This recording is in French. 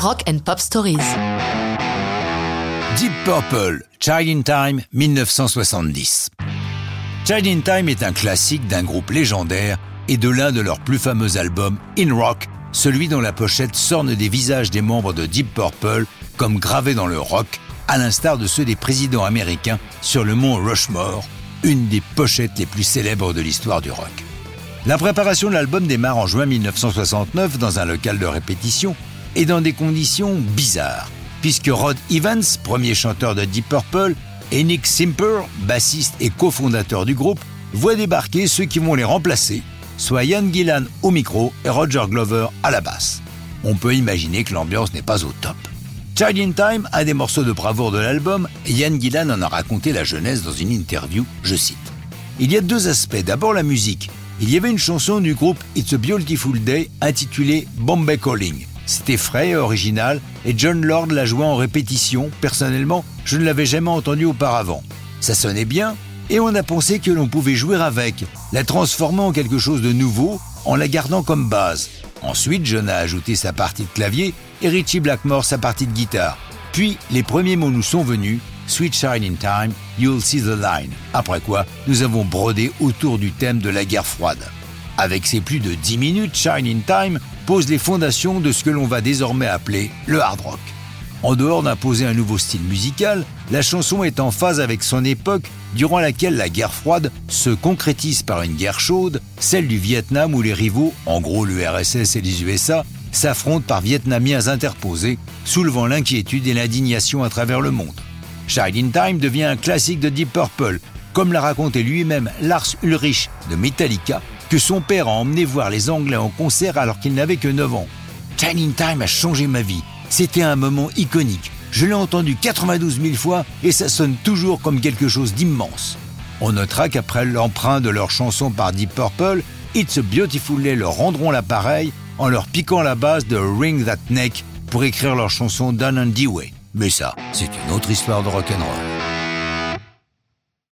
Rock and Pop Stories. Deep Purple, Child in Time, 1970. Child in Time est un classique d'un groupe légendaire et de l'un de leurs plus fameux albums, In Rock, celui dont la pochette sorne des visages des membres de Deep Purple comme gravés dans le rock, à l'instar de ceux des présidents américains sur le mont Rushmore, une des pochettes les plus célèbres de l'histoire du rock. La préparation de l'album démarre en juin 1969 dans un local de répétition et dans des conditions bizarres, puisque Rod Evans, premier chanteur de Deep Purple, et Nick Simper, bassiste et cofondateur du groupe, voient débarquer ceux qui vont les remplacer, soit Ian Gillan au micro et Roger Glover à la basse. On peut imaginer que l'ambiance n'est pas au top. Child in Time, un des morceaux de bravoure de l'album, Ian Gillan en a raconté la jeunesse dans une interview, je cite. Il y a deux aspects. D'abord la musique. Il y avait une chanson du groupe It's a Beautiful Day intitulée Bombay Calling. C'était frais et original et John Lord l'a joué en répétition. Personnellement, je ne l'avais jamais entendu auparavant. Ça sonnait bien et on a pensé que l'on pouvait jouer avec, la transformer en quelque chose de nouveau en la gardant comme base. Ensuite, John a ajouté sa partie de clavier et Richie Blackmore sa partie de guitare. Puis, les premiers mots nous sont venus Sweet Shine in Time, You'll See the Line. Après quoi, nous avons brodé autour du thème de la guerre froide. Avec ses plus de 10 minutes, Shine in Time pose les fondations de ce que l'on va désormais appeler le hard rock. En dehors d'imposer un nouveau style musical, la chanson est en phase avec son époque durant laquelle la guerre froide se concrétise par une guerre chaude, celle du Vietnam où les rivaux, en gros l'URSS et les USA, s'affrontent par vietnamiens interposés, soulevant l'inquiétude et l'indignation à travers le monde. Child in Time devient un classique de Deep Purple, comme l'a raconté lui-même Lars Ulrich de Metallica, que son père a emmené voir les Anglais en concert alors qu'il n'avait que 9 ans. Child in Time a changé ma vie. C'était un moment iconique. Je l'ai entendu 92 000 fois et ça sonne toujours comme quelque chose d'immense. On notera qu'après l'emprunt de leur chanson par Deep Purple, It's a Beautiful Day leur rendront l'appareil en leur piquant la base de Ring That Neck pour écrire leur chanson Down and Way. Mais ça, c'est une autre histoire de rock'n'roll.